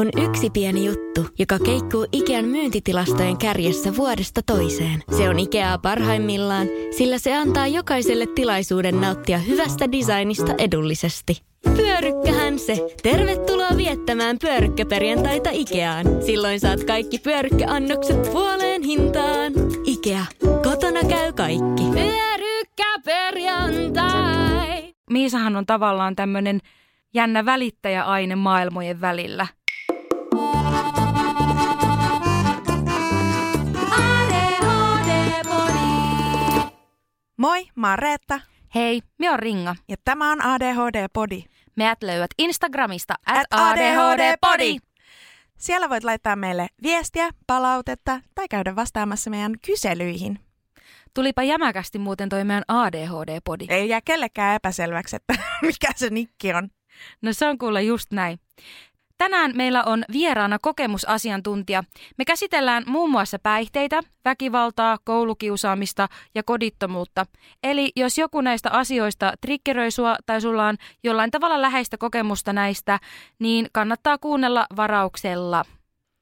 on yksi pieni juttu, joka keikkuu Ikean myyntitilastojen kärjessä vuodesta toiseen. Se on Ikeaa parhaimmillaan, sillä se antaa jokaiselle tilaisuuden nauttia hyvästä designista edullisesti. Pyörykkähän se! Tervetuloa viettämään pyörykkäperjantaita Ikeaan. Silloin saat kaikki pyörykkäannokset puoleen hintaan. Ikea. Kotona käy kaikki. Pyörykkäperjantai! Miisahan on tavallaan tämmöinen jännä välittäjäaine maailmojen välillä. Moi, mä oon Reetta Hei, me on Ringa. ja tämä on ADHD-podi. Meidät löydät Instagramista at At ADHD-podi. Siellä voit laittaa meille viestiä, palautetta tai käydä vastaamassa meidän kyselyihin. Tulipa jämäkästi muuten toi meidän ADHD-podi. Ei jää kellekään epäselväksi, että mikä se nikki on. No se on kuule just näin. Tänään meillä on vieraana kokemusasiantuntija. Me käsitellään muun muassa päihteitä, väkivaltaa, koulukiusaamista ja kodittomuutta. Eli jos joku näistä asioista triggeröi sua tai sulla on jollain tavalla läheistä kokemusta näistä, niin kannattaa kuunnella varauksella.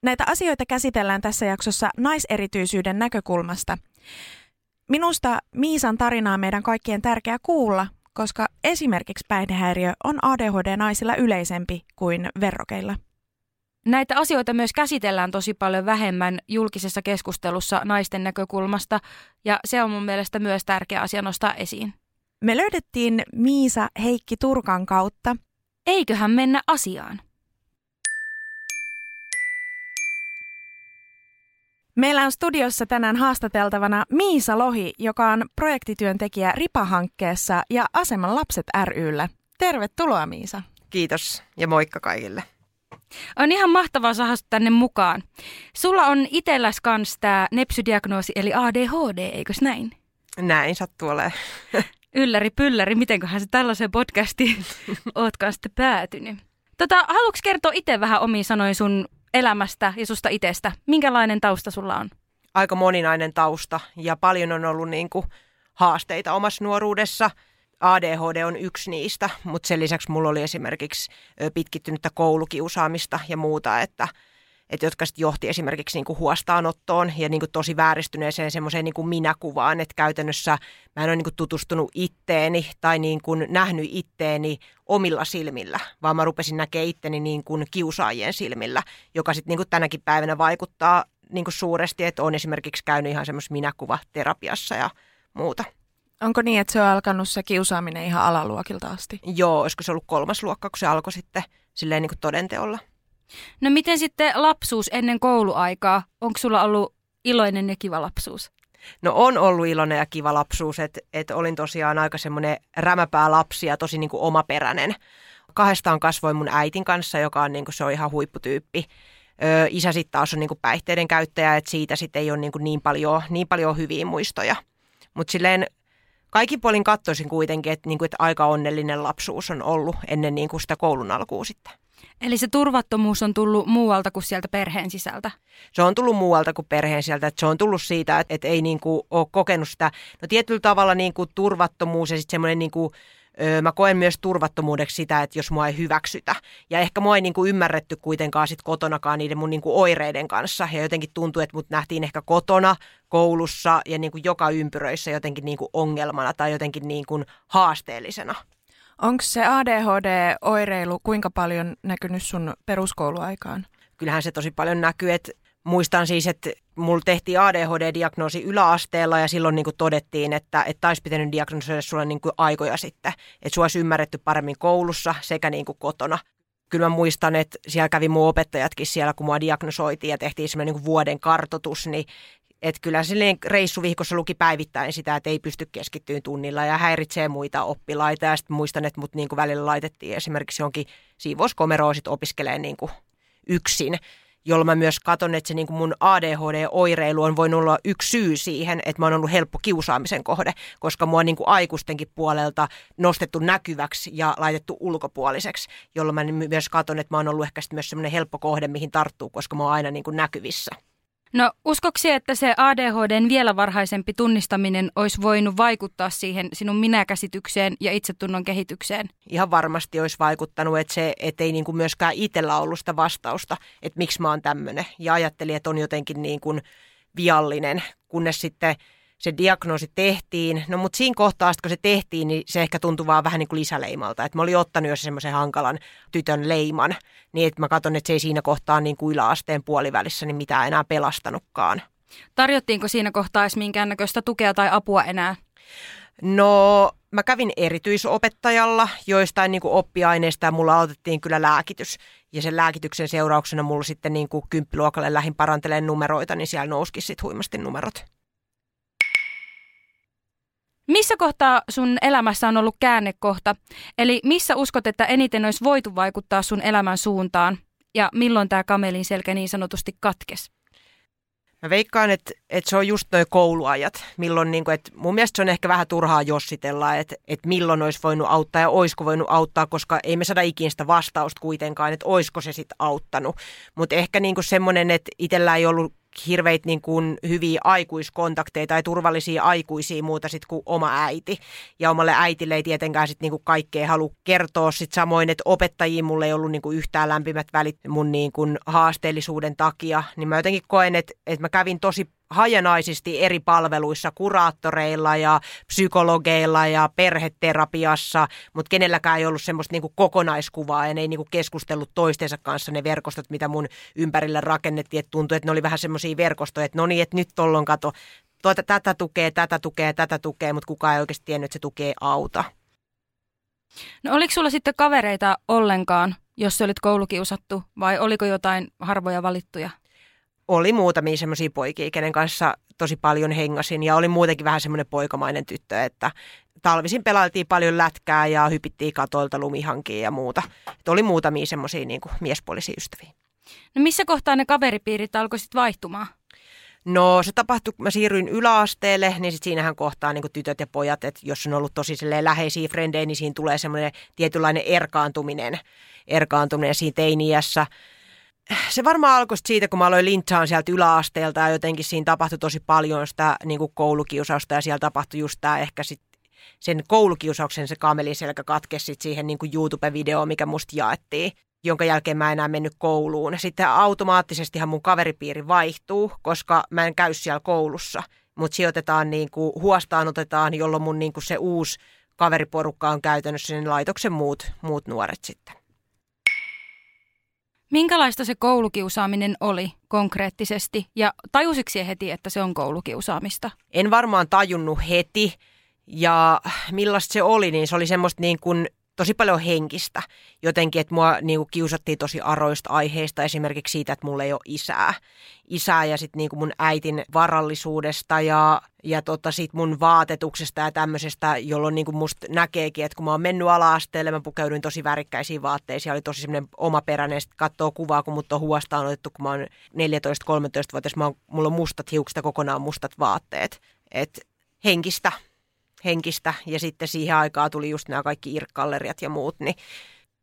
Näitä asioita käsitellään tässä jaksossa naiserityisyyden näkökulmasta. Minusta Miisan tarinaa meidän kaikkien tärkeää kuulla, koska esimerkiksi päihdehäiriö on ADHD-naisilla yleisempi kuin verrokeilla. Näitä asioita myös käsitellään tosi paljon vähemmän julkisessa keskustelussa naisten näkökulmasta, ja se on mun mielestä myös tärkeä asia nostaa esiin. Me löydettiin Miisa Heikki Turkan kautta. Eiköhän mennä asiaan. Meillä on studiossa tänään haastateltavana Miisa Lohi, joka on projektityöntekijä RIPA-hankkeessa ja Aseman lapset ryllä. Tervetuloa Miisa. Kiitos ja moikka kaikille. On ihan mahtavaa saada tänne mukaan. Sulla on itelläs kans tää nepsydiagnoosi eli ADHD, eikös näin? Näin sattuu olemaan. Ylläri pylläri, mitenköhän se tällaiseen podcastiin ootkaan sitten päätynyt. Tota, haluatko kertoa itse vähän omiin sanoin sun elämästä ja susta itsestä? Minkälainen tausta sulla on? Aika moninainen tausta ja paljon on ollut niin kuin haasteita omassa nuoruudessa. ADHD on yksi niistä, mutta sen lisäksi mulla oli esimerkiksi pitkittynyttä koulukiusaamista ja muuta, että, että jotka sitten johti esimerkiksi niin kuin huostaanottoon ja niin kuin tosi vääristyneeseen semmoiseen niin kuin minäkuvaan, että käytännössä mä en ole niin kuin tutustunut itteeni tai niin kuin nähnyt itteeni omilla silmillä, vaan mä rupesin näkemään itteni niin kuin kiusaajien silmillä, joka sitten niin kuin tänäkin päivänä vaikuttaa niin kuin suuresti, että on esimerkiksi käynyt ihan semmoisessa minäkuvaterapiassa ja muuta. Onko niin, että se on alkanut se kiusaaminen ihan alaluokilta asti? Joo, olisiko se ollut kolmas luokka, kun se alkoi sitten silleen niin kuin todenteolla. No miten sitten lapsuus ennen kouluaikaa? Onko sulla ollut iloinen ja kiva lapsuus? No on ollut iloinen ja kiva lapsuus, että et olin tosiaan aika semmoinen rämäpää lapsi ja tosi niin kuin omaperäinen. Kahdestaan kasvoin mun äitin kanssa, joka on niin kuin, se on ihan huipputyyppi. Ö, isä sitten taas on niin kuin päihteiden käyttäjä, että siitä sitten ei ole niin, kuin niin, paljon, niin paljon hyviä muistoja. Mutta silleen kaikin puolin katsoisin kuitenkin, että, niin että aika onnellinen lapsuus on ollut ennen niin kuin sitä koulun alkuun sitten. Eli se turvattomuus on tullut muualta kuin sieltä perheen sisältä. se on tullut muualta kuin perheen sieltä, että se on tullut siitä, että, että ei niin kuin ole kokenut sitä, no tietyllä tavalla niin kuin turvattomuus ja sitten semmoinen niin kuin, mä koen myös turvattomuudeksi sitä, että jos mua ei hyväksytä. Ja ehkä mua ei niin kuin ymmärretty kuitenkaan sit kotonakaan niiden mun niin kuin oireiden kanssa. Ja jotenkin tuntuu, että mut nähtiin ehkä kotona, koulussa ja niin kuin joka ympyröissä jotenkin niin kuin ongelmana tai jotenkin niin kuin haasteellisena. Onko se ADHD-oireilu kuinka paljon näkynyt sun peruskouluaikaan? kyllähän se tosi paljon näkyy, että muistan siis, että mulla tehtiin ADHD-diagnoosi yläasteella ja silloin niin kuin todettiin, että, että olisi pitänyt diagnosoida sulle niin kuin aikoja sitten, että sua olisi ymmärretty paremmin koulussa sekä niin kuin kotona. Kyllä mä muistan, että siellä kävi mun opettajatkin siellä, kun mua diagnosoitiin ja tehtiin semmoinen niin kuin vuoden kartoitus, niin että kyllä silleen reissuvihkossa luki päivittäin sitä, että ei pysty keskittymään tunnilla ja häiritsee muita oppilaita. Ja sitten muistan, että mut niin kuin välillä laitettiin esimerkiksi jonkin siivouskomeroon sit opiskelee niin kuin yksin, jolloin mä myös katson, että se niin kuin mun ADHD-oireilu on voinut olla yksi syy siihen, että mä oon ollut helppo kiusaamisen kohde, koska mua on niin kuin aikuistenkin puolelta nostettu näkyväksi ja laitettu ulkopuoliseksi, jolloin mä myös katson, että mä oon ollut ehkä myös semmoinen helppo kohde, mihin tarttuu, koska mä oon aina niin kuin näkyvissä. No uskoksi, että se ADHDn vielä varhaisempi tunnistaminen olisi voinut vaikuttaa siihen sinun minäkäsitykseen ja itsetunnon kehitykseen? Ihan varmasti olisi vaikuttanut, että se et ei niin kuin myöskään itsellä ollut sitä vastausta, että miksi mä oon tämmöinen. Ja ajattelin, että on jotenkin niin kuin viallinen, kunnes sitten se diagnoosi tehtiin. No mutta siinä kohtaa, kun se tehtiin, niin se ehkä tuntui vaan vähän niin kuin lisäleimalta. Että mä olin ottanut jo semmoisen hankalan tytön leiman, niin että mä katson, että se ei siinä kohtaa niin kuin yläasteen puolivälissä niin mitään enää pelastanutkaan. Tarjottiinko siinä kohtaa edes minkäännäköistä tukea tai apua enää? No mä kävin erityisopettajalla joistain niin kuin oppiaineista ja mulla aloitettiin kyllä lääkitys. Ja sen lääkityksen seurauksena mulla sitten niin kuin kymppiluokalle lähin paranteleen numeroita, niin siellä nousikin sitten huimasti numerot. Missä kohtaa sun elämässä on ollut käännekohta? Eli missä uskot, että eniten olisi voitu vaikuttaa sun elämän suuntaan? Ja milloin tämä kamelin selkä niin sanotusti katkes? Mä veikkaan, että, että se on just noin kouluajat, milloin niin kuin, että mun mielestä se on ehkä vähän turhaa jossitella, että, että milloin olisi voinut auttaa ja olisiko voinut auttaa, koska ei me saada ikinä sitä vastausta kuitenkaan, että olisiko se sitten auttanut. Mutta ehkä niin semmoinen, että itsellä ei ollut hirveitä niin kuin hyviä aikuiskontakteja tai turvallisia aikuisia muuta sit kuin oma äiti. Ja omalle äitille ei tietenkään sit niin kuin kaikkea halua kertoa. Sit samoin, että opettajiin mulle ei ollut niin kuin yhtään lämpimät välit mun niin kuin haasteellisuuden takia. Niin mä jotenkin koen, että, että mä kävin tosi hajanaisesti eri palveluissa, kuraattoreilla ja psykologeilla ja perheterapiassa, mutta kenelläkään ei ollut semmoista niinku kokonaiskuvaa ja ne ei niinku keskustellut toistensa kanssa ne verkostot, mitä mun ympärille rakennettiin, että tuntui, että ne oli vähän semmoisia verkostoja, että no niin, että nyt tollon kato, tuota, tätä tukee, tätä tukee, tätä tukee, mutta kukaan ei oikeasti tiennyt, että se tukee auta. No oliko sulla sitten kavereita ollenkaan, jos olit koulukiusattu, vai oliko jotain harvoja valittuja? Oli muutamia semmoisia poikia, kenen kanssa tosi paljon hengasin ja oli muutenkin vähän semmoinen poikamainen tyttö, että talvisin pelailtiin paljon lätkää ja hypittiin katoilta lumihankiin ja muuta. Että oli muutamia semmoisia niin miespuolisia ystäviä. No missä kohtaa ne kaveripiirit alkoi sitten vaihtumaan? No se tapahtui, kun mä siirryin yläasteelle, niin sit siinähän kohtaa niin tytöt ja pojat, että jos on ollut tosi läheisiä frendejä, niin siinä tulee semmoinen tietynlainen erkaantuminen, erkaantuminen siinä teiniässä se varmaan alkoi siitä, kun mä aloin lintsaan sieltä yläasteelta ja jotenkin siinä tapahtui tosi paljon sitä niin kuin koulukiusausta ja siellä tapahtui just tämä ehkä sit sen koulukiusauksen se kameliselkä katkesi sit siihen niin kuin YouTube-videoon, mikä musta jaettiin jonka jälkeen mä en enää mennyt kouluun. Sitten automaattisestihan mun kaveripiiri vaihtuu, koska mä en käy siellä koulussa. Mutta sijoitetaan, niin kuin, huostaan otetaan, jolloin mun niin kuin se uusi kaveriporukka on käytännössä sen laitoksen muut, muut nuoret sitten. Minkälaista se koulukiusaaminen oli konkreettisesti ja tajusitko heti, että se on koulukiusaamista? En varmaan tajunnut heti ja millaista se oli, niin se oli semmoista niin kuin tosi paljon henkistä. Jotenkin, että mua niin kuin kiusattiin tosi aroista aiheista, esimerkiksi siitä, että mulla ei ole isää. Isää ja sitten niin mun äitin varallisuudesta ja, ja tota sit mun vaatetuksesta ja tämmöisestä, jolloin niin kuin musta näkeekin, että kun mä oon mennyt ala-asteelle, mä pukeuduin tosi värikkäisiin vaatteisiin, oli tosi semmoinen omaperäinen, sitten katsoo kuvaa, kun mut on huostaan otettu, kun mä oon 14-13-vuotias, mä oon, mulla on mustat hiukset ja kokonaan mustat vaatteet. Et henkistä henkistä ja sitten siihen aikaan tuli just nämä kaikki irkkalleriat ja muut, niin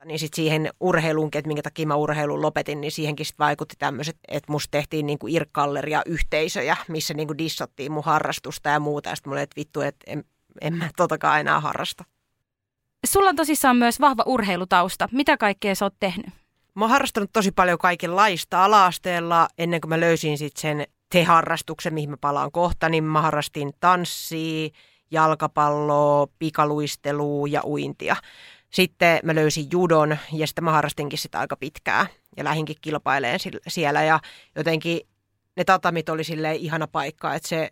niin sitten siihen urheiluunkin, että minkä takia mä urheilun lopetin, niin siihenkin sitten vaikutti tämmöiset, että musta tehtiin niinku irkkalleria yhteisöjä, missä niinku dissattiin mun harrastusta ja muuta. Ja sitten mulle, että vittu, että en, en mä totakaan enää harrasta. Sulla on tosissaan myös vahva urheilutausta. Mitä kaikkea sä oot tehnyt? Mä oon harrastanut tosi paljon kaikenlaista ala-asteella ennen kuin mä löysin sitten sen te-harrastuksen, mihin mä palaan kohta, niin mä harrastin tanssia, jalkapalloa, pikaluistelua ja uintia. Sitten mä löysin judon ja sitten mä harrastinkin sitä aika pitkään ja lähinkin kilpaileen siellä ja jotenkin ne tatamit oli sille ihana paikka, että se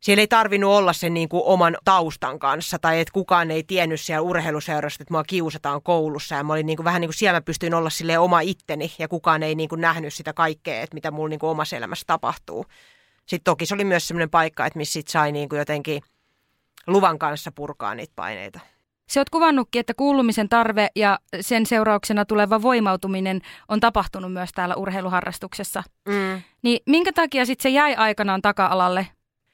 siellä ei tarvinnut olla sen niin kuin oman taustan kanssa tai että kukaan ei tiennyt siellä urheiluseurassa, että mua kiusataan koulussa ja mä olin niin kuin, vähän niin kuin siellä mä pystyin olla sille oma itteni ja kukaan ei niin kuin nähnyt sitä kaikkea, että mitä mulla niin kuin omassa elämässä tapahtuu. Sitten toki se oli myös sellainen paikka, että missä sit sai niin kuin jotenkin luvan kanssa purkaa niitä paineita. Se oot kuvannutkin, että kuulumisen tarve ja sen seurauksena tuleva voimautuminen on tapahtunut myös täällä urheiluharrastuksessa. Mm. Niin minkä takia sitten se jäi aikanaan taka-alalle?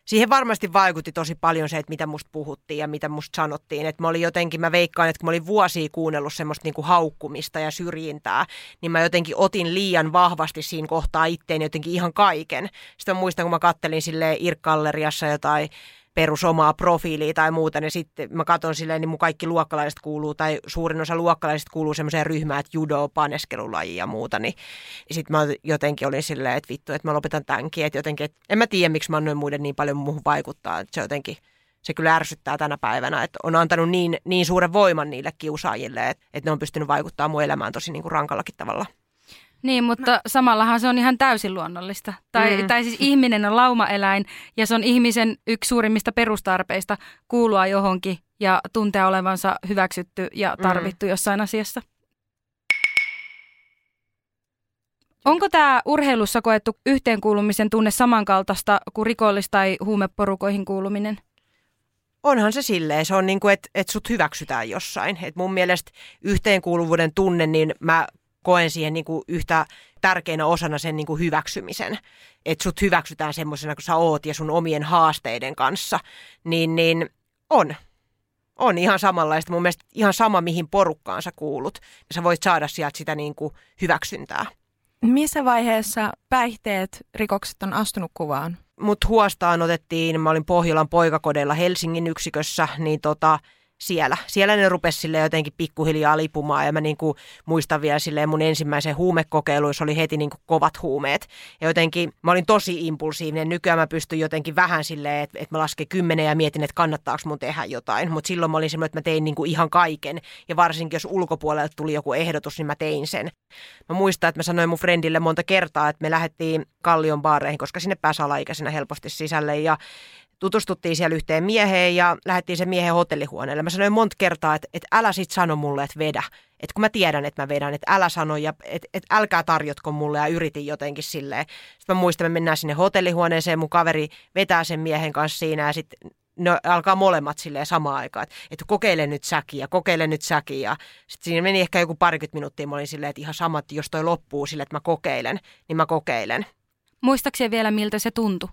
Siihen varmasti vaikutti tosi paljon se, että mitä musta puhuttiin ja mitä musta sanottiin. Että mä olin jotenkin, mä veikkaan, että kun mä olin vuosia kuunnellut semmoista niin kuin haukkumista ja syrjintää, niin mä jotenkin otin liian vahvasti siinä kohtaa itteen jotenkin ihan kaiken. Sitten mä muistan, kun mä kattelin sille Irkkalleriassa jotain perusomaa profiiliä tai muuta, niin sitten mä katson silleen, niin mun kaikki luokkalaiset kuuluu, tai suurin osa luokkalaiset kuuluu semmoiseen ryhmään, että judo, paneskelulaji ja muuta, niin sitten mä jotenkin olin silleen, että vittu, että mä lopetan tämänkin, että jotenkin, että en mä tiedä, miksi mä annoin muiden niin paljon muuhun vaikuttaa, että se jotenkin, se kyllä ärsyttää tänä päivänä, että on antanut niin, niin suuren voiman niille kiusaajille, että, että ne on pystynyt vaikuttamaan mun elämään tosi niin kuin rankallakin tavalla. Niin, mutta samallahan se on ihan täysin luonnollista. Tai, mm. tai siis ihminen on laumaeläin ja se on ihmisen yksi suurimmista perustarpeista kuulua johonkin ja tuntea olevansa hyväksytty ja mm. tarvittu mm. jossain asiassa. Onko tämä urheilussa koettu yhteenkuulumisen tunne samankaltaista kuin rikollis- tai huumeporukoihin kuuluminen? Onhan se silleen, se on niin kuin, että, että sut hyväksytään jossain. Et mun mielestä yhteenkuuluvuuden tunne, niin mä koen siihen niin kuin yhtä tärkeänä osana sen niin kuin hyväksymisen. Että sut hyväksytään semmoisena kuin sä oot ja sun omien haasteiden kanssa. Niin, niin on. On ihan samanlaista. Mun mielestä ihan sama, mihin porukkaan sä kuulut. Ja sä voit saada sieltä sitä niin kuin hyväksyntää. Missä vaiheessa päihteet, rikokset on astunut kuvaan? Mut huostaan otettiin, mä olin Pohjolan poikakodeilla Helsingin yksikössä, niin tota, siellä. Siellä ne rupesi sille jotenkin pikkuhiljaa lipumaan ja mä niin kuin muistan vielä silleen mun ensimmäisen huumekokeiluissa oli heti niin kuin kovat huumeet. Ja jotenkin mä olin tosi impulsiivinen. Nykyään mä pystyn jotenkin vähän silleen, että, että mä lasken kymmenen ja mietin, että kannattaako mun tehdä jotain. Mutta silloin mä olin semmoinen, että mä tein niin kuin ihan kaiken. Ja varsinkin jos ulkopuolelta tuli joku ehdotus, niin mä tein sen. Mä muistan, että mä sanoin mun friendille monta kertaa, että me lähdettiin Kallion baareihin, koska sinne pääsi alaikäisenä helposti sisälle. Ja tutustuttiin siellä yhteen mieheen ja lähdettiin sen miehen hotellihuoneelle. Mä sanoin monta kertaa, että, että älä sit sano mulle, että vedä. Että kun mä tiedän, että mä vedän, että älä sano ja että, että älkää tarjotko mulle ja yritin jotenkin silleen. Sitten mä muistan, että me mennään sinne hotellihuoneeseen, mun kaveri vetää sen miehen kanssa siinä ja sitten ne alkaa molemmat silleen samaan aikaan, että, että kokeile nyt säkiä, kokeile nyt säkiä. Sitten siinä meni ehkä joku parikymmentä minuuttia, mä olin silleen, että ihan sama, että jos toi loppuu sille, että mä kokeilen, niin mä kokeilen. Muistaakseni vielä, miltä se tuntui?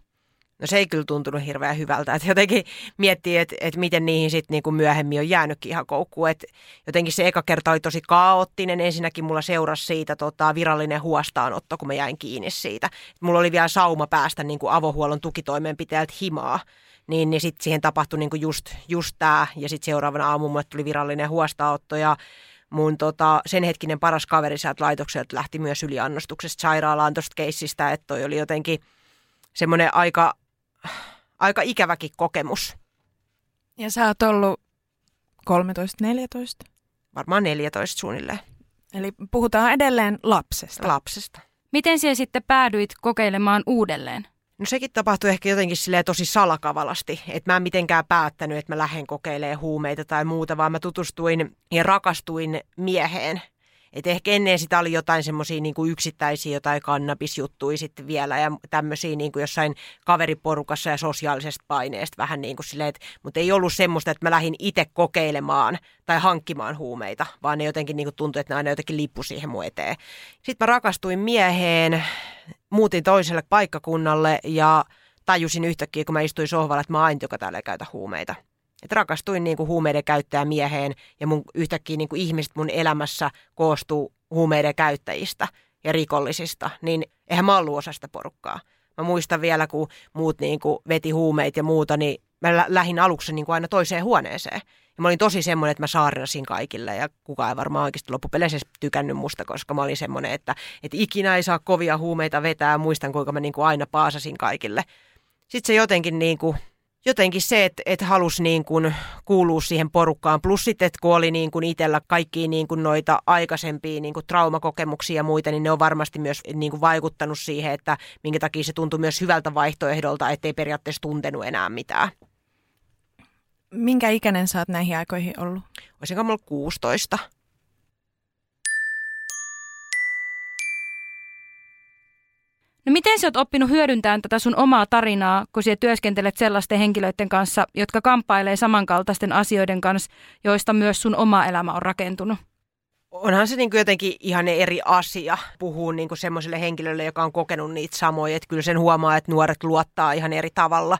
No se ei kyllä tuntunut hirveän hyvältä. Että jotenkin miettii, että, että miten niihin sitten niin kuin myöhemmin on jäänytkin ihan koukkuun. Että jotenkin se eka kerta oli tosi kaoottinen. Ensinnäkin mulla seurasi siitä tota, virallinen huostaanotto, kun mä jäin kiinni siitä. Et mulla oli vielä sauma päästä niin kuin avohuollon tukitoimenpiteeltä himaa. Niin, niin sitten siihen tapahtui niin kuin just, just tämä. Ja sitten seuraavana aamulla mulle tuli virallinen huostaanotto. Ja mun tota, sen hetkinen paras kaveri sieltä laitokselta lähti myös yliannostuksesta sairaalaan tuosta keissistä. Että toi oli jotenkin semmoinen aika aika ikäväkin kokemus. Ja sä oot ollut 13-14? Varmaan 14 suunnilleen. Eli puhutaan edelleen lapsesta. Lapsesta. Miten siellä sitten päädyit kokeilemaan uudelleen? No sekin tapahtui ehkä jotenkin silleen tosi salakavalasti, että mä en mitenkään päättänyt, että mä lähden kokeilemaan huumeita tai muuta, vaan mä tutustuin ja rakastuin mieheen, et ehkä ennen sitä oli jotain semmoisia niin yksittäisiä jotain kannabisjuttuja sitten vielä ja tämmöisiä niin kuin jossain kaveriporukassa ja sosiaalisesta paineesta vähän niin kuin silleen, että, mutta ei ollut semmoista, että mä lähdin itse kokeilemaan tai hankkimaan huumeita, vaan ne jotenkin niin kuin tuntui, että ne aina jotenkin lippu siihen mun eteen. Sitten mä rakastuin mieheen, muutin toiselle paikkakunnalle ja tajusin yhtäkkiä, kun mä istuin sohvalla, että mä ainut, joka täällä ei käytä huumeita. Et rakastuin niin kuin huumeiden käyttäjä mieheen ja mun yhtäkkiä niin kuin ihmiset mun elämässä koostuu huumeiden käyttäjistä ja rikollisista, niin eihän mä ollut osa sitä porukkaa. Mä muistan vielä, kun muut niin kuin veti huumeita ja muuta, niin mä lähdin aluksi niin kuin aina toiseen huoneeseen. Ja mä olin tosi semmoinen, että mä saarnasin kaikille ja kukaan ei varmaan oikeasti loppupeleissä tykännyt musta, koska mä olin semmoinen, että, että ikinä ei saa kovia huumeita vetää. Muistan, kuinka mä niin kuin aina paasasin kaikille. Sitten se jotenkin niin kuin jotenkin se, että, että halusi niin kuin kuulua siihen porukkaan. Plus sitten, että kun oli niin kuin itsellä kaikki niin kuin noita aikaisempia niin kuin traumakokemuksia ja muita, niin ne on varmasti myös niin kuin vaikuttanut siihen, että minkä takia se tuntui myös hyvältä vaihtoehdolta, ettei periaatteessa tuntenut enää mitään. Minkä ikäinen sä oot näihin aikoihin ollut? Olisinko mulla 16. No miten sä oot oppinut hyödyntämään tätä sun omaa tarinaa, kun sä työskentelet sellaisten henkilöiden kanssa, jotka kamppailee samankaltaisten asioiden kanssa, joista myös sun oma elämä on rakentunut? onhan se niin jotenkin ihan eri asia puhua niin semmoiselle henkilölle, joka on kokenut niitä samoja. Että kyllä sen huomaa, että nuoret luottaa ihan eri tavalla.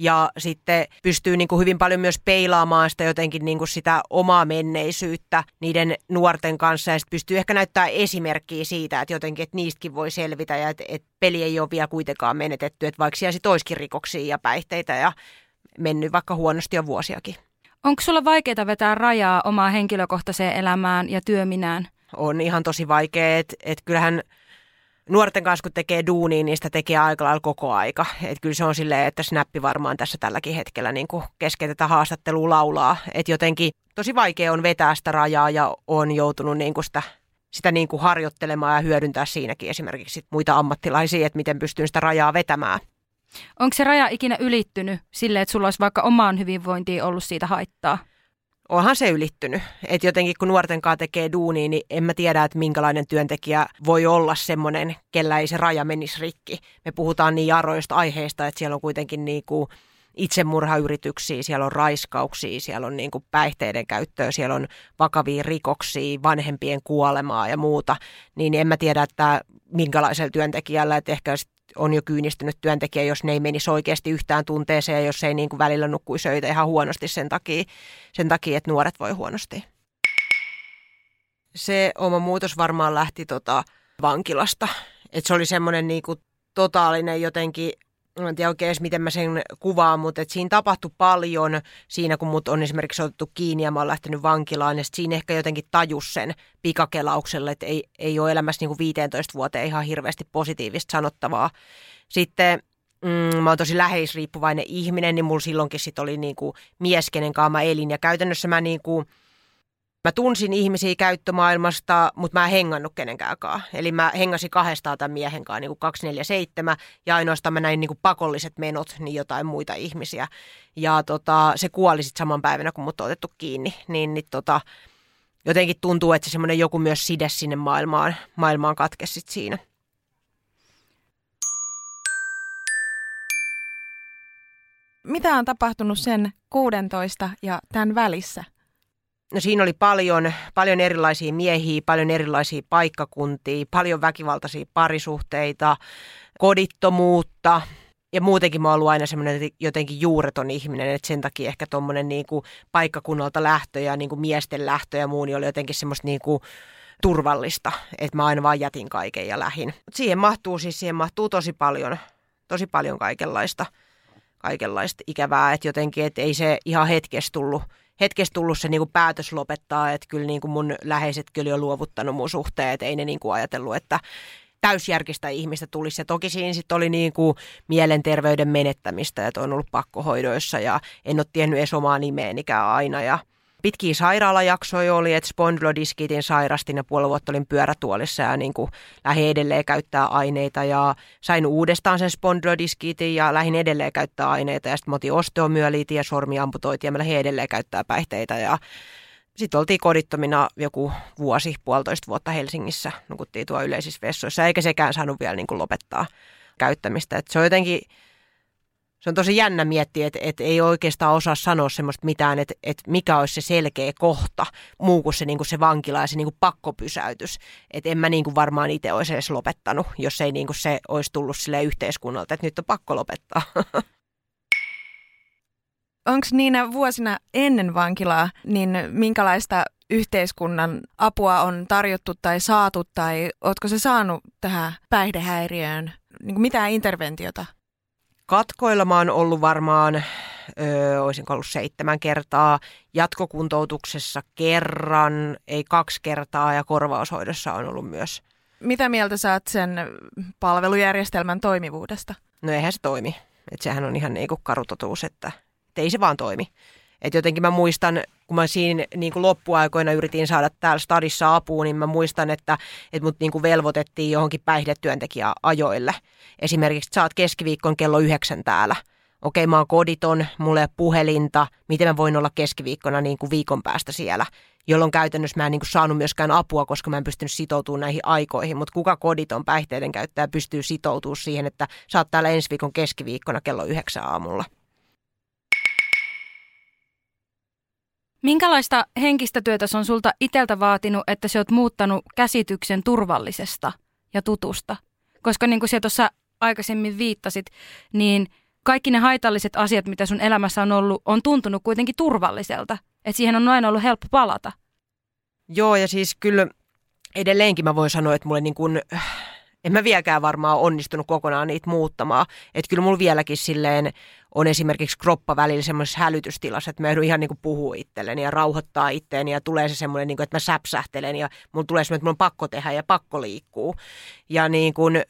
Ja sitten pystyy niin kuin hyvin paljon myös peilaamaan sitä jotenkin niin kuin sitä omaa menneisyyttä niiden nuorten kanssa. Ja sitten pystyy ehkä näyttää esimerkkiä siitä, että jotenkin, että niistäkin voi selvitä ja että, että peli ei ole vielä kuitenkaan menetetty. Että vaikka siellä sitten olisikin rikoksia ja päihteitä ja mennyt vaikka huonosti jo vuosiakin. Onko sulla vaikeaa vetää rajaa omaa henkilökohtaiseen elämään ja työminään? On ihan tosi vaikea, että et kyllähän nuorten kanssa kun tekee duunia, niin sitä tekee aika lailla koko aika. Et kyllä se on silleen, että Snappi varmaan tässä tälläkin hetkellä niin kesken tätä haastattelua laulaa. Että jotenkin tosi vaikea on vetää sitä rajaa ja on joutunut niin kuin sitä, sitä niin kuin harjoittelemaan ja hyödyntää siinäkin esimerkiksi muita ammattilaisia, että miten pystyn sitä rajaa vetämään. Onko se raja ikinä ylittynyt silleen, että sulla olisi vaikka omaan hyvinvointiin ollut siitä haittaa? Onhan se ylittynyt. Että jotenkin kun nuorten kanssa tekee duunia, niin en mä tiedä, että minkälainen työntekijä voi olla semmoinen, kellä ei se raja menisi rikki. Me puhutaan niin aroista aiheista, että siellä on kuitenkin niin kuin itsemurhayrityksiä, siellä on raiskauksia, siellä on niin kuin päihteiden käyttöä, siellä on vakavia rikoksia, vanhempien kuolemaa ja muuta. Niin en mä tiedä, että minkälaisella työntekijällä, että ehkä on jo kyynistynyt työntekijä, jos ne ei menisi oikeasti yhtään tunteeseen ja jos ei niin kuin välillä nukkuisi öitä ihan huonosti sen takia, sen takia, että nuoret voi huonosti. Se oma muutos varmaan lähti tota vankilasta. Et se oli semmoinen niin kuin totaalinen jotenkin en tiedä oikein edes, miten mä sen kuvaan, mutta et siinä tapahtui paljon siinä, kun mut on esimerkiksi otettu kiinni ja mä oon lähtenyt vankilaan, ja siinä ehkä jotenkin tajus sen pikakelaukselle, että ei, ei ole elämässä niin kuin 15 vuoteen ihan hirveästi positiivista sanottavaa. Sitten mm, mä oon tosi läheisriippuvainen ihminen, niin mulla silloinkin sit oli niin kuin mies, kenen kanssa mä elin, ja käytännössä mä niin kuin, Mä tunsin ihmisiä käyttömaailmasta, mutta mä en hengannut kenenkään Eli mä hengasin kahdestaan tämän miehen kanssa, niin kuin 247, ja ainoastaan mä näin niin kuin pakolliset menot, niin jotain muita ihmisiä. Ja tota, se kuoli sitten saman päivänä, kun mut on otettu kiinni. Niin, niin tota, jotenkin tuntuu, että se semmoinen joku myös side sinne maailmaan, maailmaan katkesi siinä. Mitä on tapahtunut sen 16 ja tämän välissä? No siinä oli paljon, paljon erilaisia miehiä, paljon erilaisia paikkakuntia, paljon väkivaltaisia parisuhteita, kodittomuutta. Ja muutenkin mä oon ollut aina semmoinen jotenkin juureton ihminen, että sen takia ehkä tuommoinen niin paikkakunnalta lähtö ja niin kuin miesten lähtö ja muu niin oli jotenkin semmoista niin kuin turvallista, että mä aina vaan jätin kaiken ja lähin. Mut siihen mahtuu siis, siihen mahtuu tosi paljon, tosi paljon kaikenlaista, kaikenlaista ikävää, että jotenkin, että ei se ihan hetkessä tullut – hetkessä tullut se niin kuin päätös lopettaa, että kyllä niin kuin mun läheiset kyllä on luovuttanut mun suhteen, että ei ne niin kuin ajatellut, että täysjärkistä ihmistä tulisi. Ja toki siinä sitten oli niin kuin mielenterveyden menettämistä, että on ollut pakkohoidoissa ja en ole tiennyt edes omaa nimeänikään aina ja pitkiä sairaalajaksoja oli, että spondylodiskitin sairastin ja puoli vuotta olin pyörätuolissa ja niin kuin lähdin edelleen käyttää aineita ja sain uudestaan sen spondylodiskitin ja lähdin edelleen käyttää aineita ja sitten otin osteomyöliitin ja sormi amputoitiin ja mä lähdin edelleen käyttää päihteitä ja sitten oltiin kodittomina joku vuosi, puolitoista vuotta Helsingissä, nukuttiin tuo yleisissä vessoissa, eikä sekään saanut vielä niin kuin lopettaa käyttämistä. Et se on jotenkin se on tosi jännä miettiä, että, että ei oikeastaan osaa sanoa semmoista mitään, että, että mikä olisi se selkeä kohta, muu kuin se, niin kuin se vankila ja se niin kuin pakkopysäytys. Että en mä niin kuin varmaan itse olisi edes lopettanut, jos ei niin kuin se olisi tullut sille yhteiskunnalta, että nyt on pakko lopettaa. Onko niinä vuosina ennen vankilaa, niin minkälaista yhteiskunnan apua on tarjottu tai saatu, tai ootko se saanut tähän päihdehäiriöön niin mitään interventiota? Katkoilla mä oon ollut varmaan, öö, olisinko ollut seitsemän kertaa, jatkokuntoutuksessa kerran, ei kaksi kertaa ja korvaushoidossa on ollut myös. Mitä mieltä saat sen palvelujärjestelmän toimivuudesta? No eihän se toimi. Et sehän on ihan niinku karutotuus, että, että ei se vaan toimi. Et jotenkin mä muistan, kun mä siinä niin kuin loppuaikoina yritin saada täällä stadissa apua, niin mä muistan, että, että mut niin kuin velvoitettiin johonkin päihdetyöntekijä ajoille. Esimerkiksi, että sä oot keskiviikkon kello yhdeksän täällä. Okei, mä oon koditon, ole puhelinta, miten mä voin olla keskiviikkona niin kuin viikon päästä siellä, jolloin käytännössä mä en niin kuin saanut myöskään apua, koska mä en pystynyt sitoutumaan näihin aikoihin. Mutta kuka koditon päihteiden käyttäjä pystyy sitoutumaan siihen, että sä oot täällä ensi viikon keskiviikkona kello yhdeksän aamulla. Minkälaista henkistä työtä se on sulta iteltä vaatinut, että sä oot muuttanut käsityksen turvallisesta ja tutusta? Koska niin kuin sä tuossa aikaisemmin viittasit, niin kaikki ne haitalliset asiat, mitä sun elämässä on ollut, on tuntunut kuitenkin turvalliselta. Että siihen on aina ollut helppo palata. Joo, ja siis kyllä edelleenkin mä voin sanoa, että mulle niin kuin, en mä vieläkään varmaan onnistunut kokonaan niitä muuttamaan. Että kyllä mulla vieläkin silleen on esimerkiksi kroppa välillä semmoisessa hälytystilassa, että mä joudun ihan niin kuin puhua itselleni ja rauhoittaa itteeni ja tulee se semmoinen, niin kuin, että mä säpsähtelen ja mulla tulee semmoinen, että mulla on pakko tehdä ja pakko liikkuu. Ja niin kuin,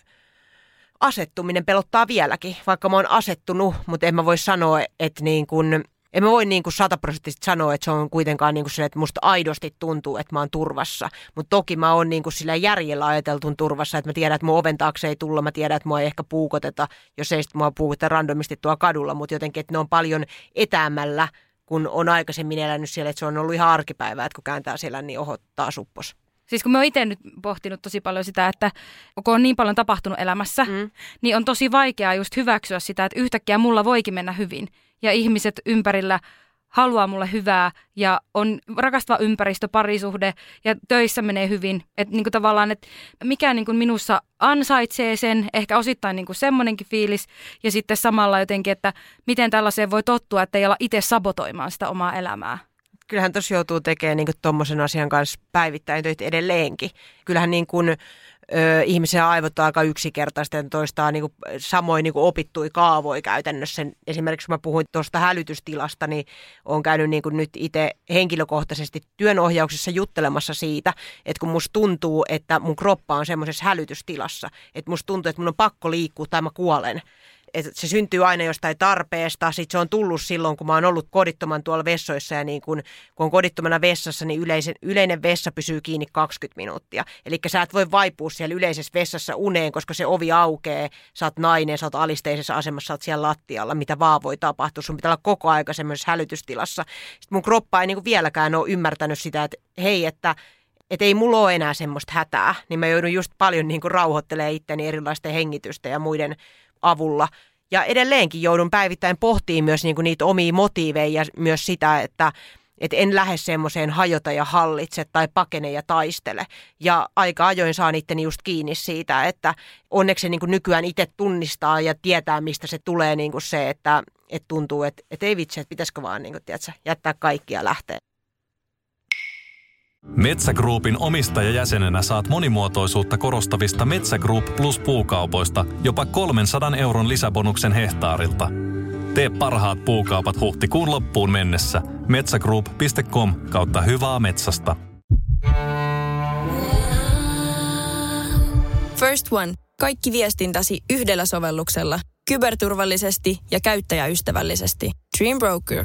asettuminen pelottaa vieläkin, vaikka mä oon asettunut, mutta en mä voi sanoa, että niin kuin, en mä voi niin kuin sataprosenttisesti sanoa, että se on kuitenkaan niin kuin se, että musta aidosti tuntuu, että mä oon turvassa. Mutta toki mä oon niin kuin sillä järjellä ajateltun turvassa, että mä tiedän, että mun oven taakse ei tulla, mä tiedän, että mua ei ehkä puukoteta, jos ei sitten mua puukoteta randomisti tuolla kadulla, mutta jotenkin, että ne on paljon etäämällä, kun on aikaisemmin elänyt siellä, että se on ollut ihan arkipäivää, että kun kääntää siellä, niin ohottaa suppos. Siis kun mä oon itse nyt pohtinut tosi paljon sitä, että kun on niin paljon tapahtunut elämässä, mm. niin on tosi vaikeaa just hyväksyä sitä, että yhtäkkiä mulla voikin mennä hyvin. Ja ihmiset ympärillä haluaa mulle hyvää ja on rakastava ympäristö, parisuhde ja töissä menee hyvin. Että niin tavallaan, että mikä niin minussa ansaitsee sen, ehkä osittain niin semmoinenkin fiilis ja sitten samalla jotenkin, että miten tällaiseen voi tottua, että ei olla itse sabotoimaan sitä omaa elämää kyllähän tuossa joutuu tekemään niin tuommoisen asian kanssa päivittäin töitä edelleenkin. Kyllähän niin kuin, ö, ihmisen aivot on aika yksinkertaisten toistaan niin kuin, samoin niin kuin opittui kaavoi käytännössä. Esimerkiksi kun mä puhuin tuosta hälytystilasta, niin olen käynyt niin kuin nyt itse henkilökohtaisesti työnohjauksessa juttelemassa siitä, että kun musta tuntuu, että mun kroppa on semmoisessa hälytystilassa, että musta tuntuu, että mun on pakko liikkua tai mä kuolen, että se syntyy aina jostain tarpeesta. Sitten se on tullut silloin, kun mä oon ollut kodittoman tuolla vessoissa ja niin kun, kun on kodittomana vessassa, niin yleisen, yleinen vessa pysyy kiinni 20 minuuttia. Eli sä et voi vaipua siellä yleisessä vessassa uneen, koska se ovi aukeaa, sä oot nainen, sä oot alisteisessa asemassa, sä oot siellä lattialla, mitä vaan voi tapahtua. Sun pitää olla koko aika semmoisessa hälytystilassa. Sitten mun kroppa ei niin vieläkään ole ymmärtänyt sitä, että hei, että että ei mulla ole enää semmoista hätää, niin mä joudun just paljon niin kuin rauhoittelemaan itteni erilaisten hengitystä ja muiden avulla. Ja edelleenkin joudun päivittäin pohtimaan myös niin kuin niitä omia motiiveja ja myös sitä, että, että en lähde semmoiseen hajota ja hallitse tai pakene ja taistele. Ja aika ajoin saan itteni just kiinni siitä, että onneksi se niin kuin nykyään itse tunnistaa ja tietää, mistä se tulee niin kuin se, että, että tuntuu, että, että ei vitsi, että pitäisikö vaan niin kuin, tiedätkö, jättää kaikkia lähteä. Metsägruupin omistajajäsenenä saat monimuotoisuutta korostavista Metsägruup Plus puukaupoista jopa 300 euron lisäbonuksen hehtaarilta. Tee parhaat puukaupat huhtikuun loppuun mennessä. Metsägroup.com kautta hyvää metsästä. First One. Kaikki viestintäsi yhdellä sovelluksella. Kyberturvallisesti ja käyttäjäystävällisesti. Dream Broker.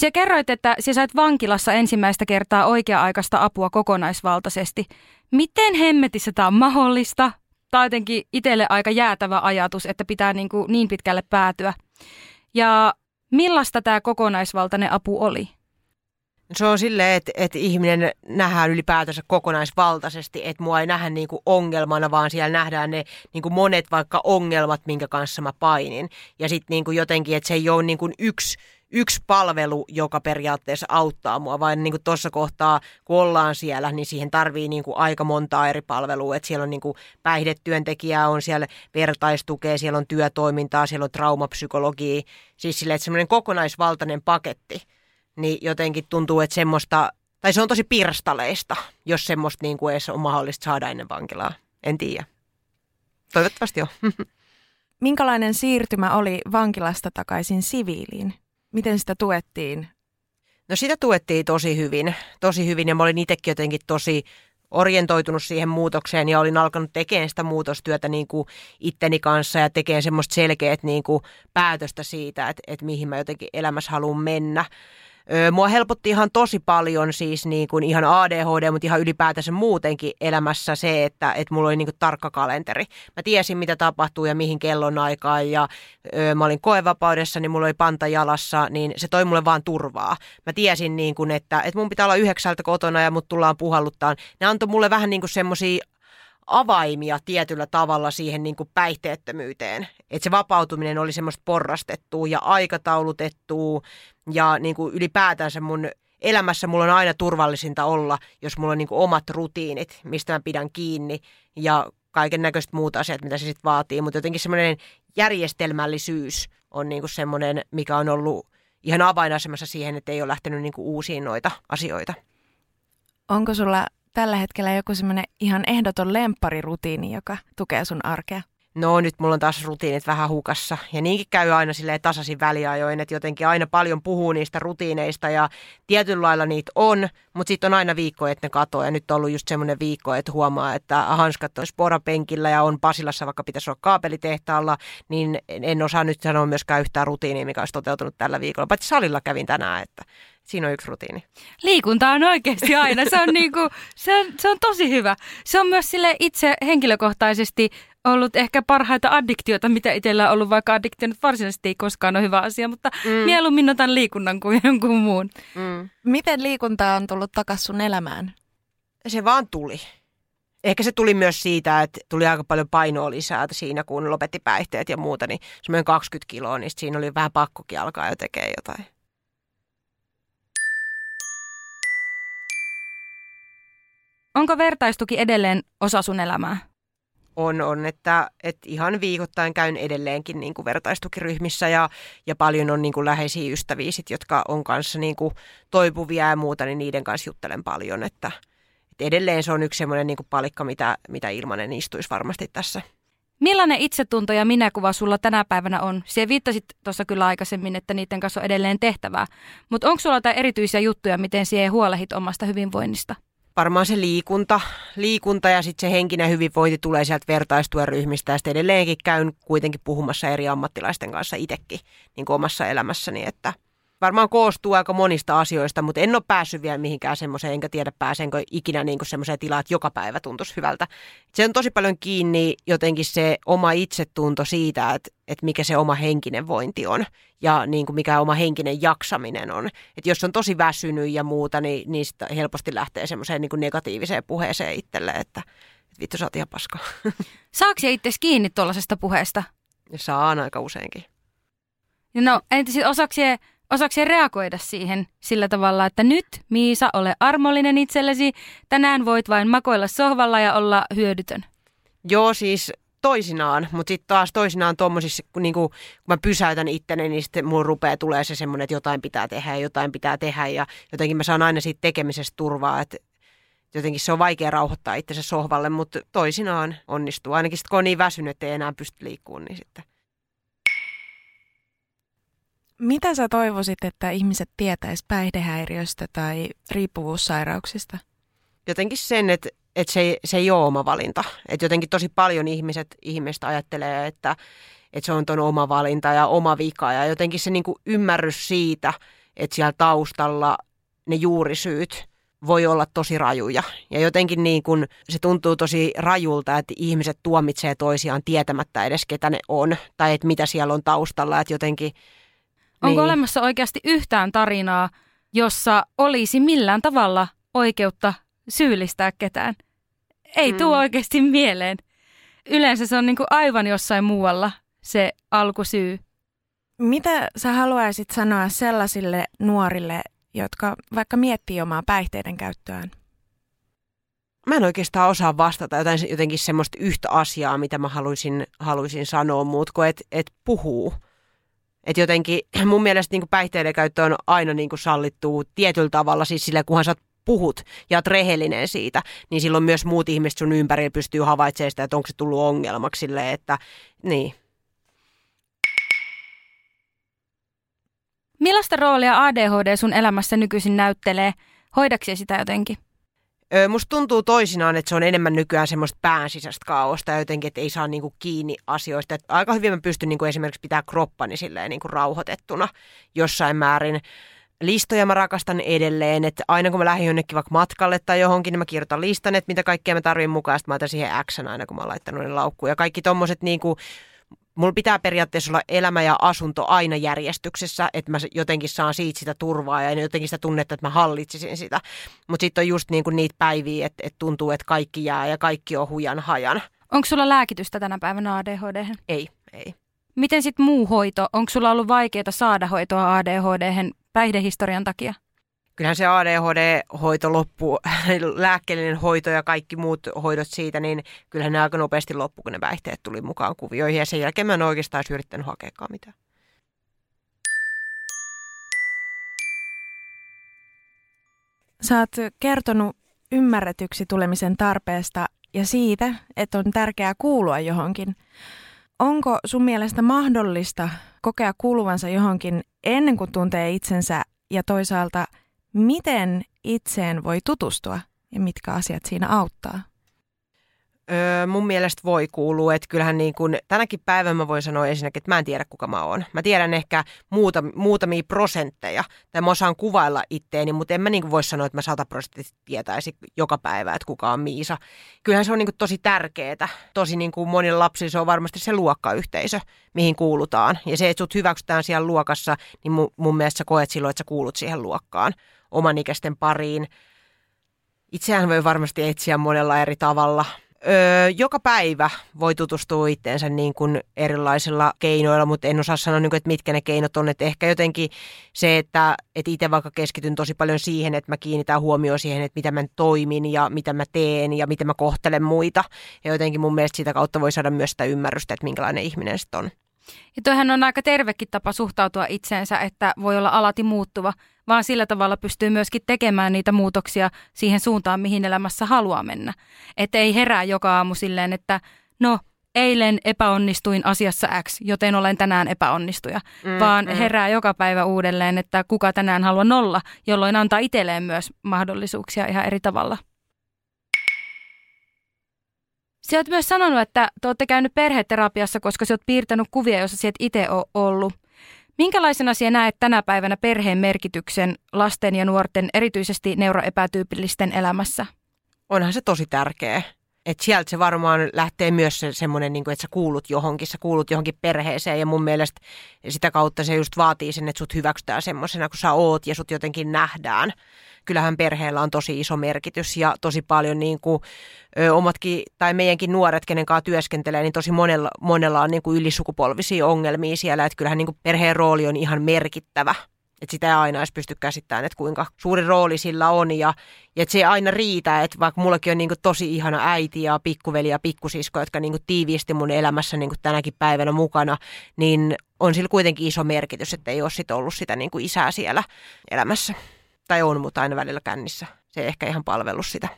Sä kerroit, että sä sait vankilassa ensimmäistä kertaa oikea-aikaista apua kokonaisvaltaisesti. Miten hemmetissä tämä on mahdollista? Tämä on jotenkin itselle aika jäätävä ajatus, että pitää niin, kuin niin pitkälle päätyä. Ja millaista tämä kokonaisvaltainen apu oli? Se on silleen, että, että ihminen nähdään ylipäätänsä kokonaisvaltaisesti, että mua ei nähdä niin kuin ongelmana, vaan siellä nähdään ne niin kuin monet vaikka ongelmat, minkä kanssa mä painin. Ja sitten niin kuin jotenkin, että se ei ole niin kuin yksi yksi palvelu, joka periaatteessa auttaa mua, vaan niin tuossa kohtaa, kun ollaan siellä, niin siihen tarvii niin kuin aika montaa eri palvelua, että siellä on niin kuin päihdetyöntekijää, on siellä vertaistukea, siellä on työtoimintaa, siellä on traumapsykologia, siis sille, että semmoinen kokonaisvaltainen paketti, niin jotenkin tuntuu, että semmoista, tai se on tosi pirstaleista, jos semmoista niin kuin edes on mahdollista saada ennen vankilaa. En tiedä. Toivottavasti jo. Minkälainen siirtymä oli vankilasta takaisin siviiliin? Miten sitä tuettiin? No sitä tuettiin tosi hyvin, tosi hyvin ja mä olin itsekin jotenkin tosi orientoitunut siihen muutokseen ja olin alkanut tekemään sitä muutostyötä niin kuin itteni kanssa ja tekemään semmoista selkeät niin kuin päätöstä siitä, että, että mihin mä jotenkin elämässä haluan mennä. Mua helpotti ihan tosi paljon siis niin kuin ihan ADHD, mutta ihan ylipäätänsä muutenkin elämässä se, että, että mulla oli niin kuin tarkka kalenteri. Mä tiesin, mitä tapahtuu ja mihin kellon aikaan ja öö, mä olin koevapaudessa, niin mulla oli panta jalassa, niin se toi mulle vaan turvaa. Mä tiesin, niin kuin, että, että mun pitää olla yhdeksältä kotona ja mut tullaan puhalluttaa. Ne antoi mulle vähän niin kuin semmosia avaimia tietyllä tavalla siihen niin kuin päihteettömyyteen. Että se vapautuminen oli semmoista porrastettua ja aikataulutettua ja niin kuin ylipäätänsä mun elämässä mulla on aina turvallisinta olla, jos mulla on niin kuin omat rutiinit, mistä mä pidän kiinni ja kaiken näköiset muut asiat, mitä se sitten vaatii. Mutta jotenkin semmoinen järjestelmällisyys on niin kuin semmoinen, mikä on ollut ihan avainasemassa siihen, että ei ole lähtenyt niin kuin uusiin noita asioita. Onko sulla tällä hetkellä joku semmoinen ihan ehdoton lempparirutiini, joka tukee sun arkea? No nyt mulla on taas rutiinit vähän hukassa. Ja niinkin käy aina silleen tasaisin väliajoin, että jotenkin aina paljon puhuu niistä rutiineista ja tietyllä lailla niitä on, mutta sitten on aina viikko, että ne katoaa ja nyt on ollut just semmoinen viikko, että huomaa, että hanskat olisi porapenkillä ja on Pasilassa, vaikka pitäisi olla kaapelitehtaalla, niin en osaa nyt sanoa myöskään yhtään rutiinia, mikä olisi toteutunut tällä viikolla, paitsi salilla kävin tänään, että Siinä on yksi rutiini. Liikunta on oikeasti aina. Se on, niinku, se on, se on tosi hyvä. Se on myös sille itse henkilökohtaisesti ollut ehkä parhaita addiktioita, mitä itsellä on ollut, vaikka addiktio nyt varsinaisesti ei koskaan ole hyvä asia, mutta mm. mieluummin otan liikunnan kuin jonkun muun. Mm. Miten liikunta on tullut takaisin sun elämään? Se vaan tuli. Ehkä se tuli myös siitä, että tuli aika paljon painoa lisää siinä, kun lopetti päihteet ja muuta, niin semmoinen 20 kiloa, niin siinä oli vähän pakkokin alkaa jo tekemään jotain. Onko vertaistuki edelleen osa sun elämää? On, on että, että ihan viikoittain käyn edelleenkin niin kuin vertaistukiryhmissä ja, ja paljon on niin kuin läheisiä ystäviä, sit, jotka on kanssa niin kuin toipuvia ja muuta, niin niiden kanssa juttelen paljon, että, että edelleen se on yksi semmoinen niin kuin palikka, mitä, mitä ilmanen istuisi varmasti tässä. Millainen itsetunto ja minäkuva sulla tänä päivänä on? Sie viittasit tuossa kyllä aikaisemmin, että niiden kanssa on edelleen tehtävää. Mutta onko sulla jotain erityisiä juttuja, miten sie huolehit omasta hyvinvoinnista? Varmaan se liikunta, liikunta ja sitten se henkinen hyvinvointi tulee sieltä vertaistuen ryhmistä. Ja sitten edelleenkin käyn kuitenkin puhumassa eri ammattilaisten kanssa itsekin niin omassa elämässäni, että varmaan koostuu aika monista asioista, mutta en ole päässyt vielä mihinkään semmoiseen, enkä tiedä pääsenkö ikinä niin semmoiseen tilaan, että joka päivä tuntuisi hyvältä. Se on tosi paljon kiinni jotenkin se oma itsetunto siitä, että, että mikä se oma henkinen vointi on ja niin kuin mikä oma henkinen jaksaminen on. Että jos on tosi väsynyt ja muuta, niin niistä helposti lähtee semmoiseen niin negatiiviseen puheeseen itselle, että, että vittu sä oot ihan paska. Saako itse kiinni tuollaisesta puheesta? Ja saan aika useinkin. No entä sitten osaako osaako reagoida siihen sillä tavalla, että nyt Miisa, ole armollinen itsellesi, tänään voit vain makoilla sohvalla ja olla hyödytön? Joo, siis toisinaan, mutta sitten taas toisinaan tuommoisissa, kun, niinku, kun mä pysäytän itteni, niin sitten mulla rupeaa tulee se semmoinen, että jotain pitää tehdä ja jotain pitää tehdä ja jotenkin mä saan aina siitä tekemisestä turvaa, että jotenkin se on vaikea rauhoittaa itsensä sohvalle, mutta toisinaan onnistuu. Ainakin sitten kun on niin väsynyt, että ei enää pysty liikkumaan, niin sitten mitä sä toivoisit, että ihmiset tietäis päihdehäiriöstä tai riippuvuussairauksista? Jotenkin sen, että, että se, ei, se ei ole oma valinta. Että jotenkin tosi paljon ihmiset, ihmiset ajattelee, että, että se on ton oma valinta ja oma vika. Ja jotenkin se niin kuin ymmärrys siitä, että siellä taustalla ne juurisyyt voi olla tosi rajuja. Ja jotenkin niin kuin se tuntuu tosi rajulta, että ihmiset tuomitsee toisiaan tietämättä edes ketä ne on. Tai että mitä siellä on taustalla. Että jotenkin Onko niin. olemassa oikeasti yhtään tarinaa, jossa olisi millään tavalla oikeutta syyllistää ketään? Ei mm. tule oikeasti mieleen. Yleensä se on niin kuin aivan jossain muualla se alkusyy. Mitä sä haluaisit sanoa sellaisille nuorille, jotka vaikka miettii omaa päihteiden käyttöään? Mä en oikeastaan osaa vastata jotain, jotenkin semmoista yhtä asiaa, mitä mä haluaisin, haluaisin sanoa, muut kuin että et puhuu. Että jotenkin mun mielestä niin päihteiden käyttö on aina niin kuin sallittu tietyllä tavalla, siis sillä kunhan sä puhut ja oot rehellinen siitä, niin silloin myös muut ihmiset sun ympärillä pystyy havaitsemaan sitä, että onko se tullut ongelmaksi silleen, että niin. Millaista roolia ADHD sun elämässä nykyisin näyttelee? Hoidaksesi sitä jotenkin? Musta tuntuu toisinaan, että se on enemmän nykyään semmoista pään sisäistä kaaosta ja jotenkin, että ei saa niinku kiinni asioista. Et aika hyvin mä pystyn niinku esimerkiksi pitää kroppani silleen niinku rauhoitettuna jossain määrin. Listoja mä rakastan edelleen, että aina kun mä lähdin jonnekin vaikka matkalle tai johonkin, niin mä kirjoitan listan, että mitä kaikkea mä tarvin mukaan, sitten mä otan siihen X aina, kun mä oon laittanut ne laukkuun. Ja kaikki tommoset niinku, mulla pitää periaatteessa olla elämä ja asunto aina järjestyksessä, että mä jotenkin saan siitä sitä turvaa ja jotenkin sitä tunnetta, että mä hallitsisin sitä. Mutta sitten on just niinku niitä päiviä, että, että tuntuu, että kaikki jää ja kaikki on hujan hajan. Onko sulla lääkitystä tänä päivänä ADHD? Ei, ei. Miten sitten muu hoito? Onko sulla ollut vaikeaa saada hoitoa ADHD päihdehistorian takia? Kyllähän se ADHD-hoito loppuu, lääkkeellinen hoito ja kaikki muut hoidot siitä, niin kyllähän ne aika nopeasti loppu, kun ne päihteet tuli mukaan kuvioihin. Ja sen jälkeen mä en oikeastaan yrittänyt hakeakaan mitään. Sä oot kertonut ymmärretyksi tulemisen tarpeesta ja siitä, että on tärkeää kuulua johonkin. Onko sun mielestä mahdollista kokea kuuluvansa johonkin ennen kuin tuntee itsensä ja toisaalta – Miten itseen voi tutustua ja mitkä asiat siinä auttaa? Öö, mun mielestä voi kuulua, että kyllähän niin kuin, tänäkin päivänä mä voin sanoa ensinnäkin, että mä en tiedä kuka mä oon. Mä tiedän ehkä muuta, muutamia prosentteja, tai mä osaan kuvailla itteeni, mutta en mä niin kuin voi sanoa, että mä sataprosenttisesti tietäisi joka päivä, että kuka on Miisa. Kyllähän se on niin kuin tosi tärkeää. Tosi niin kuin monilla lapsilla se on varmasti se luokkayhteisö, mihin kuulutaan. Ja se, että sut hyväksytään siellä luokassa, niin mun, mun mielestä sä koet silloin, että sä kuulut siihen luokkaan omanikäisten pariin. Itseään voi varmasti etsiä monella eri tavalla. Öö, joka päivä voi tutustua itteensä niin kuin erilaisilla keinoilla, mutta en osaa sanoa, niin kuin, että mitkä ne keinot on. Että ehkä jotenkin se, että, että itse vaikka keskityn tosi paljon siihen, että mä kiinnitän huomioon siihen, että mitä mä toimin ja mitä mä teen ja miten mä kohtelen muita. Ja jotenkin mun mielestä sitä kautta voi saada myös sitä ymmärrystä, että minkälainen ihminen sitten on. Ja toihan on aika tervekin tapa suhtautua itseensä, että voi olla alati muuttuva, vaan sillä tavalla pystyy myöskin tekemään niitä muutoksia siihen suuntaan, mihin elämässä haluaa mennä. Että ei herää joka aamu silleen, että no eilen epäonnistuin asiassa X, joten olen tänään epäonnistuja, mm, vaan mm. herää joka päivä uudelleen, että kuka tänään haluaa olla, jolloin antaa itselleen myös mahdollisuuksia ihan eri tavalla. Sä oot myös sanonut, että te olette käynyt perheterapiassa, koska sä oot piirtänyt kuvia, joissa sä et itse ole ollut. Minkälaisena sinä näet tänä päivänä perheen merkityksen lasten ja nuorten, erityisesti neuroepätyypillisten elämässä? Onhan se tosi tärkeä. Et sieltä se varmaan lähtee myös se, semmoinen, niin että sä kuulut johonkin, sä kuulut johonkin perheeseen ja mun mielestä sitä kautta se just vaatii sen, että sut hyväksytään semmoisena kuin sä oot ja sut jotenkin nähdään kyllähän perheellä on tosi iso merkitys ja tosi paljon niin kuin, ö, omatkin tai meidänkin nuoret, kenen kanssa työskentelee, niin tosi monella, monella on niin kuin ylisukupolvisia ongelmia siellä, että kyllähän niin kuin perheen rooli on ihan merkittävä. Että sitä ei aina edes pysty käsittämään, että kuinka suuri rooli sillä on ja, ja että se ei aina riitä, että vaikka mullakin on niin kuin tosi ihana äiti ja pikkuveli ja pikkusisko, jotka niin kuin tiiviisti mun elämässä niin kuin tänäkin päivänä mukana, niin on sillä kuitenkin iso merkitys, että ei ole sit ollut sitä niin kuin isää siellä elämässä tai on, mutta aina välillä kännissä. Se ei ehkä ihan palvellut sitä.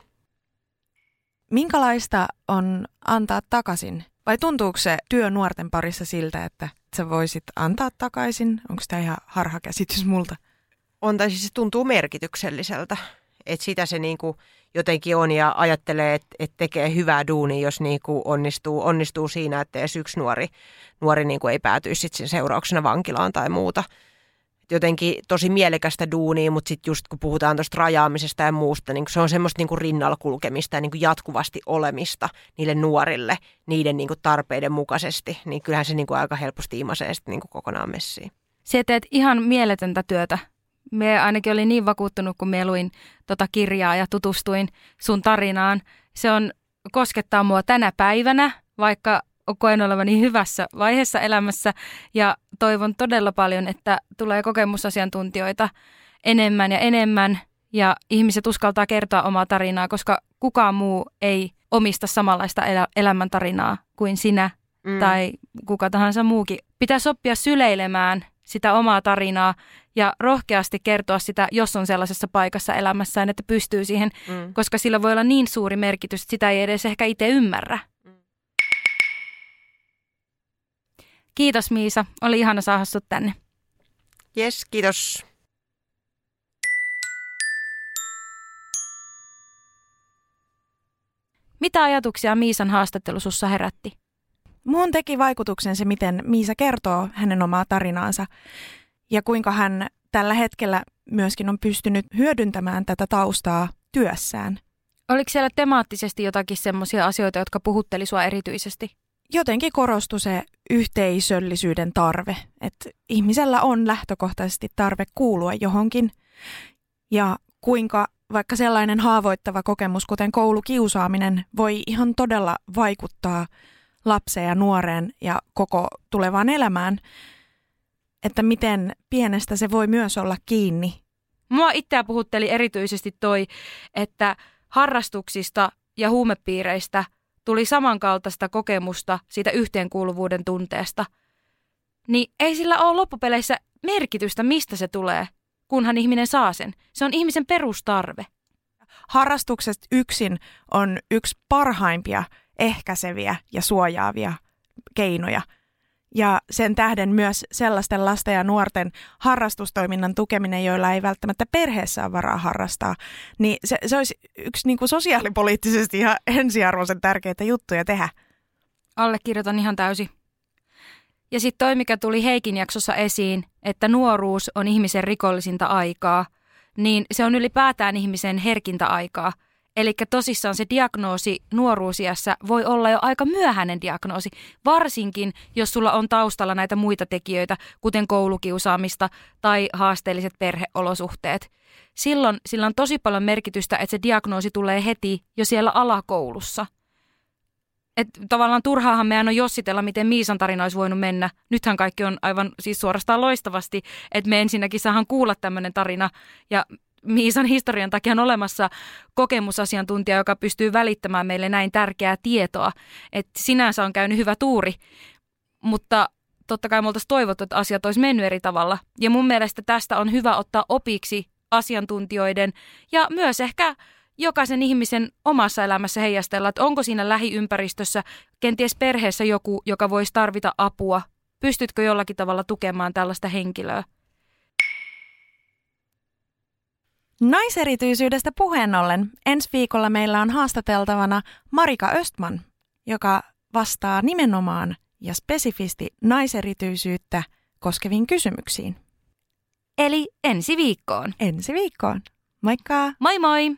Minkälaista on antaa takaisin? Vai tuntuuko se työ nuorten parissa siltä, että sä voisit antaa takaisin? Onko tämä ihan harhakäsitys multa? On, tai siis se tuntuu merkitykselliseltä. Että sitä se niinku jotenkin on ja ajattelee, että et tekee hyvää duunia, jos niinku onnistuu, onnistuu siinä, että edes yksi nuori, nuori niinku ei päätyisi sen seurauksena vankilaan tai muuta – jotenkin tosi mielekästä duunia, mutta sitten just kun puhutaan tuosta rajaamisesta ja muusta, niin se on semmoista niin rinnalla kulkemista ja niin kuin jatkuvasti olemista niille nuorille niiden niin kuin tarpeiden mukaisesti, niin kyllähän se niin kuin aika helposti imasee sitten niin kuin kokonaan messiin. Se teet ihan mieletöntä työtä. Me ainakin olin niin vakuuttunut, kun me luin tota kirjaa ja tutustuin sun tarinaan. Se on koskettaa mua tänä päivänä, vaikka koen olevani hyvässä vaiheessa elämässä ja toivon todella paljon, että tulee kokemusasiantuntijoita enemmän ja enemmän ja ihmiset uskaltaa kertoa omaa tarinaa, koska kukaan muu ei omista samanlaista elä- elämäntarinaa kuin sinä mm. tai kuka tahansa muukin. Pitäisi oppia syleilemään sitä omaa tarinaa ja rohkeasti kertoa sitä, jos on sellaisessa paikassa elämässään, että pystyy siihen, mm. koska sillä voi olla niin suuri merkitys, että sitä ei edes ehkä itse ymmärrä. Kiitos Miisa, oli ihana saada sut tänne. Yes, kiitos. Mitä ajatuksia Miisan haastattelu sussa herätti? Muun teki vaikutuksen se, miten Miisa kertoo hänen omaa tarinaansa ja kuinka hän tällä hetkellä myöskin on pystynyt hyödyntämään tätä taustaa työssään. Oliko siellä temaattisesti jotakin semmoisia asioita, jotka puhutteli sua erityisesti? Jotenkin korostui se yhteisöllisyyden tarve, että ihmisellä on lähtökohtaisesti tarve kuulua johonkin ja kuinka vaikka sellainen haavoittava kokemus, kuten koulukiusaaminen, voi ihan todella vaikuttaa lapseen ja nuoreen ja koko tulevaan elämään, että miten pienestä se voi myös olla kiinni. Mua itseä puhutteli erityisesti toi, että harrastuksista ja huumepiireistä tuli samankaltaista kokemusta siitä yhteenkuuluvuuden tunteesta. Niin ei sillä ole loppupeleissä merkitystä, mistä se tulee, kunhan ihminen saa sen. Se on ihmisen perustarve. Harrastuksesta yksin on yksi parhaimpia ehkäiseviä ja suojaavia keinoja. Ja sen tähden myös sellaisten lasten ja nuorten harrastustoiminnan tukeminen, joilla ei välttämättä perheessä ole varaa harrastaa, niin se, se olisi yksi niin kuin sosiaalipoliittisesti ihan ensiarvoisen tärkeitä juttuja tehdä. Allekirjoitan ihan täysin. Ja sitten toi, mikä tuli Heikin jaksossa esiin, että nuoruus on ihmisen rikollisinta aikaa, niin se on ylipäätään ihmisen herkintä aikaa – Eli tosissaan se diagnoosi nuoruusiassa voi olla jo aika myöhäinen diagnoosi, varsinkin jos sulla on taustalla näitä muita tekijöitä, kuten koulukiusaamista tai haasteelliset perheolosuhteet. Silloin sillä on tosi paljon merkitystä, että se diagnoosi tulee heti jo siellä alakoulussa. Et tavallaan turhaahan meidän on jossitella, miten Miisan tarina olisi voinut mennä. Nythän kaikki on aivan siis suorastaan loistavasti, että me ensinnäkin saahan kuulla tämmöinen tarina ja Miisan historian takia on olemassa kokemusasiantuntija, joka pystyy välittämään meille näin tärkeää tietoa. Että sinänsä on käynyt hyvä tuuri, mutta totta kai me oltaisiin toivottu, että asiat olisi mennyt eri tavalla. Ja mun mielestä tästä on hyvä ottaa opiksi asiantuntijoiden ja myös ehkä jokaisen ihmisen omassa elämässä heijastella, että onko siinä lähiympäristössä, kenties perheessä joku, joka voisi tarvita apua. Pystytkö jollakin tavalla tukemaan tällaista henkilöä? Naiserityisyydestä puheen ollen ensi viikolla meillä on haastateltavana Marika Östman, joka vastaa nimenomaan ja spesifisti naiserityisyyttä koskeviin kysymyksiin. Eli ensi viikkoon. Ensi viikkoon. Moikka! Moi moi!